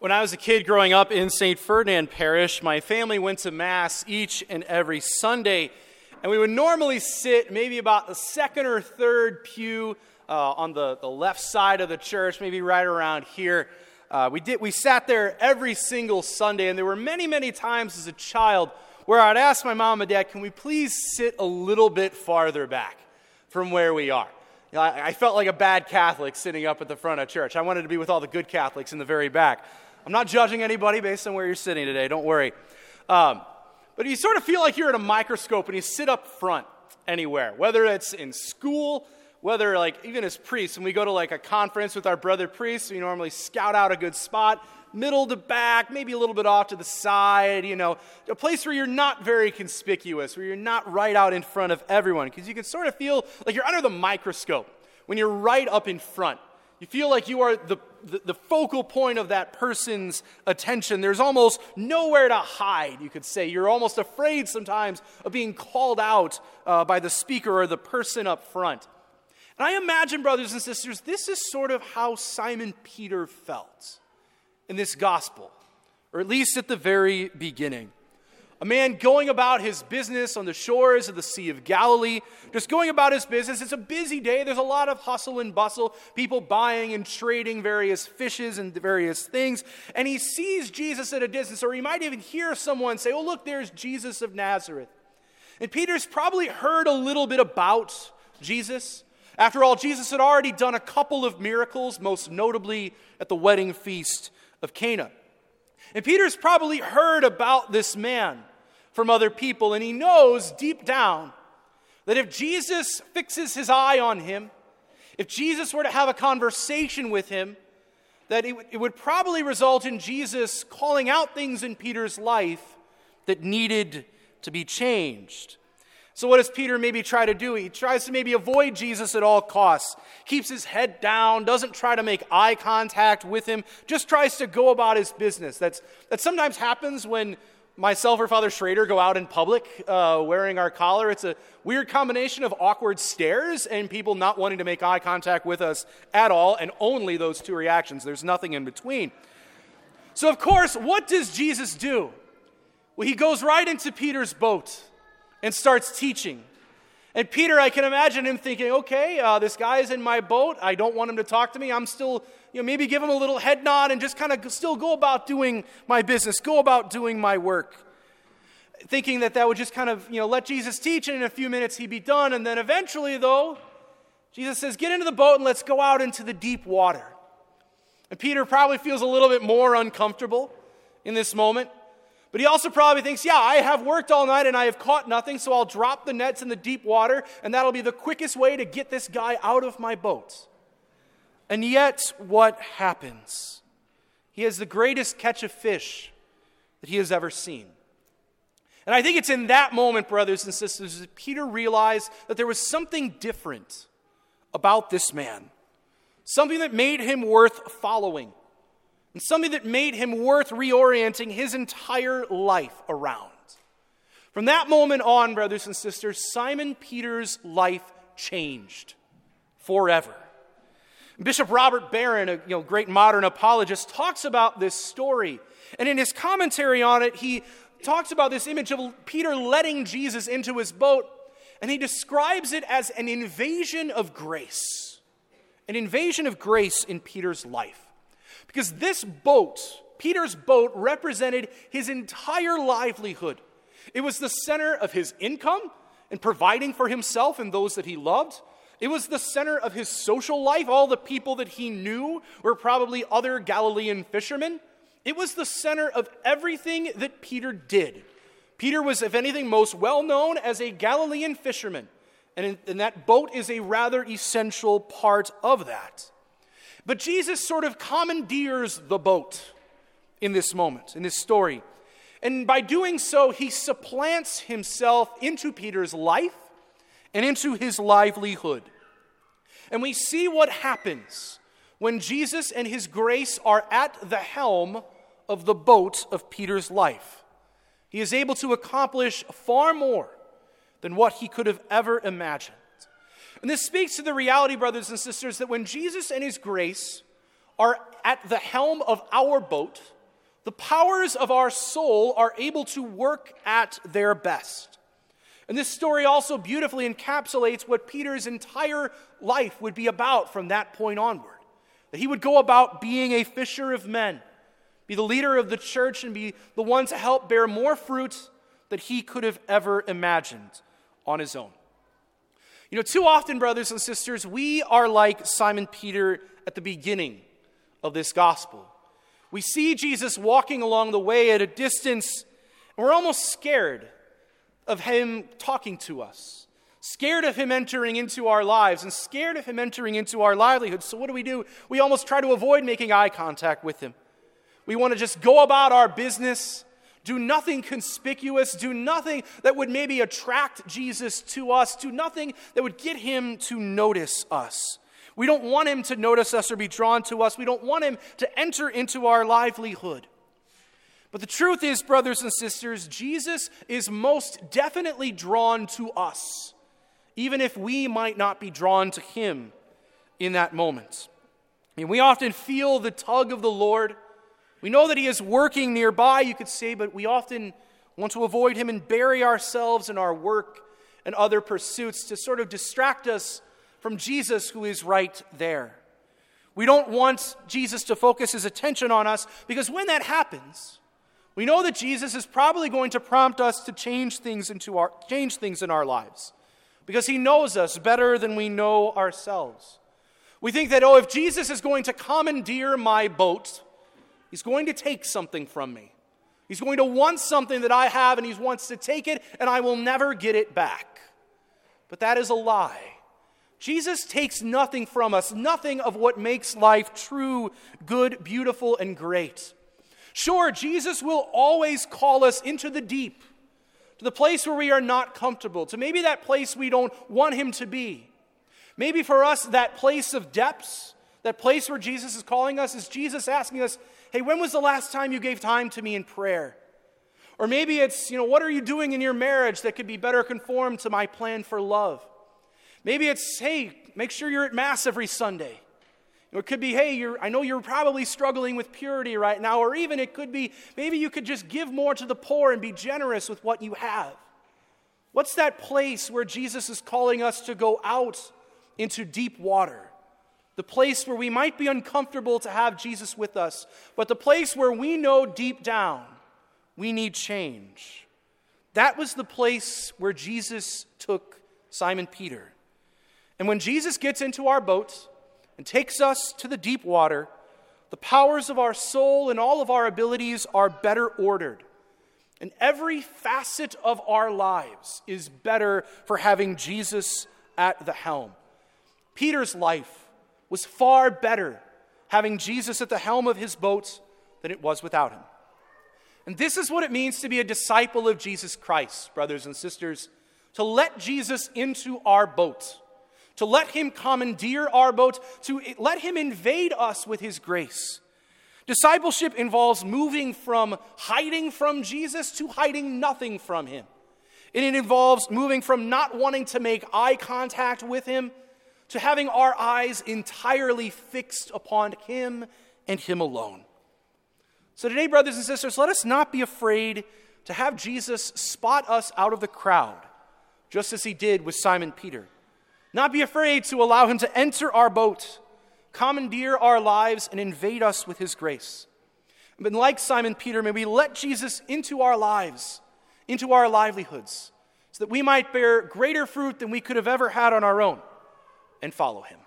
When I was a kid growing up in St. Ferdinand Parish, my family went to Mass each and every Sunday, and we would normally sit maybe about the second or third pew uh, on the, the left side of the church, maybe right around here. Uh, we, did, we sat there every single Sunday, and there were many, many times as a child where I'd ask my mom and dad, can we please sit a little bit farther back from where we are? I felt like a bad Catholic sitting up at the front of church. I wanted to be with all the good Catholics in the very back. I'm not judging anybody based on where you're sitting today, don't worry. Um, but you sort of feel like you're at a microscope and you sit up front anywhere, whether it's in school, whether like even as priests, when we go to like a conference with our brother priests, we normally scout out a good spot, middle to back, maybe a little bit off to the side, you know, a place where you're not very conspicuous, where you're not right out in front of everyone, because you can sort of feel like you're under the microscope when you're right up in front. You feel like you are the, the, the, focal point of that person's attention. There's almost nowhere to hide, you could say. You're almost afraid sometimes of being called out uh, by the speaker or the person up front. And I imagine, brothers and sisters, this is sort of how Simon Peter felt in this gospel, or at least at the very beginning a man going about his business on the shores of the Sea of Galilee, just going about his business. It's a busy day. There's a lot of hustle and bustle, people buying and trading various fishes and various things. And he sees Jesus at a distance, or he might even hear someone say, Oh, look, there's Jesus of Nazareth. And Peter's probably heard a little bit about Jesus. After all, Jesus had already done a couple of miracles, most notably at the wedding feast of Cana. And Peter's probably heard about this man from other people, and he knows deep down that if Jesus fixes his eye on him, if Jesus were to have a conversation with him, that it, it would probably result in Jesus calling out things in Peter's life that needed to be changed. So, what does Peter maybe try to do? He tries to maybe avoid Jesus at all costs, keeps his head down, doesn't try to make eye contact with him, just tries to go about his business. That's, that sometimes happens when myself or Father Schrader go out in public uh, wearing our collar. It's a weird combination of awkward stares and people not wanting to make eye contact with us at all, and only those two reactions. There's nothing in between. So, of course, what does Jesus do? Well, he goes right into Peter's boat and starts teaching. And Peter, I can imagine him thinking, okay, uh, this guy is in my boat. I don't want him to talk to me. I'm still, you know, maybe give him a little head nod and just kind of still go about doing my business, go about doing my work. Thinking that that would just kind of, you know, let Jesus teach and in a few minutes he'd be done. And then eventually, though, Jesus says, get into the boat and let's go out into the deep water. And Peter probably feels a little bit more uncomfortable in this moment. But he also probably thinks, yeah, I have worked all night and I have caught nothing, so I'll drop the nets in the deep water, and that'll be the quickest way to get this guy out of my boat. And yet, what happens? He has the greatest catch of fish that he has ever seen. And I think it's in that moment, brothers and sisters, that Peter realized that there was something different about this man, something that made him worth following and something that made him worth reorienting his entire life around. From that moment on, brothers and sisters, Simon Peter's life changed forever. Bishop Robert Barron, a you know, great modern apologist, talks about this story. And in his commentary on it, he talks about this image of Peter letting Jesus into his boat, and he describes it as an invasion of grace. An invasion of grace in Peter's life. Because this boat, Peter's boat, represented his entire livelihood. It was the center of his income and providing for himself and those that he loved. It was the center of his social life. All the people that he knew were probably other Galilean fishermen. It was the center of everything that Peter did. Peter was, if anything, most well known as a Galilean fisherman, and, in, and that boat is a rather essential part of that. But Jesus sort of commandeers the boat in this moment, in this story. And by doing so, he supplants himself into Peter's life and into his livelihood. And we see what happens when Jesus and his grace are at the helm of the boat of Peter's life. He is able to accomplish far more than what he could have ever imagined. And this speaks to the reality, brothers and sisters, that when Jesus and his grace are at the helm of our boat, the powers of our soul are able to work at their best. And this story also beautifully encapsulates what Peter's entire life would be about from that point onward. That he would go about being a fisher of men, be the leader of the church, and be the one to help bear more fruit that he could have ever imagined on his own. You know, too often, brothers and sisters, we are like Simon Peter at the beginning of this gospel. We see Jesus walking along the way at a distance, and we're almost scared of him talking to us, scared of him entering into our lives, and scared of him entering into our livelihood. So, what do we do? We almost try to avoid making eye contact with him. We want to just go about our business do nothing conspicuous. Do nothing that would maybe attract Jesus to us. Do nothing that would get him to notice us. We don't want him to notice us or be drawn to us. We don't want him to enter into our livelihood. But the truth is, brothers and sisters, Jesus is most definitely drawn to us, even if we might not be drawn to him in that moment. I mean, we often feel the tug of the Lord we know that He is working nearby, you could say, but we often want to avoid Him and bury ourselves in our work and other pursuits to sort of distract us from Jesus, who is right there. We don't want Jesus to focus His attention on us because when that happens, we know that Jesus is probably going to prompt us to change things, into our, change things in our lives because He knows us better than we know ourselves. We think that, oh, if Jesus is going to commandeer my boat, He's going to take something from me. He's going to want something that I have, and he wants to take it, and I will never get it back. But that is a lie. Jesus takes nothing from us, nothing of what makes life true, good, beautiful, and great. Sure, Jesus will always call us into the deep, to the place where we are not comfortable, to maybe that place we don't want him to be. Maybe for us, that place of depths, that place where Jesus is calling us, is Jesus asking us, Hey, when was the last time you gave time to me in prayer? Or maybe it's, you know, what are you doing in your marriage that could be better conformed to my plan for love? Maybe it's, hey, make sure you're at Mass every Sunday. Or it could be, hey, I know you're probably struggling with purity right now. Or even it could be, maybe you could just give more to the poor and be generous with what you have. What's that place where Jesus is calling us to go out into deep water? The place where we might be uncomfortable to have Jesus with us, but the place where we know deep down we need change. That was the place where Jesus took Simon Peter. And when Jesus gets into our boat and takes us to the deep water, the powers of our soul and all of our abilities are better ordered. And every facet of our lives is better for having Jesus at the helm. Peter's life was far better having Jesus at the helm of his boat than it was without him. And this is what it means to be a disciple of Jesus Christ, brothers and sisters, to let Jesus into our boat, to let him commandeer our boat, to let him invade us with his grace. Discipleship involves moving from hiding from Jesus to hiding nothing from him. And it involves moving from not wanting to make eye contact with him to having our eyes entirely fixed upon Him and Him alone. So, today, brothers and sisters, let us not be afraid to have Jesus spot us out of the crowd, just as He did with Simon Peter. Not be afraid to allow Him to enter our boat, commandeer our lives, and invade us with His grace. But like Simon Peter, may we let Jesus into our lives, into our livelihoods, so that we might bear greater fruit than we could have ever had on our own and follow him.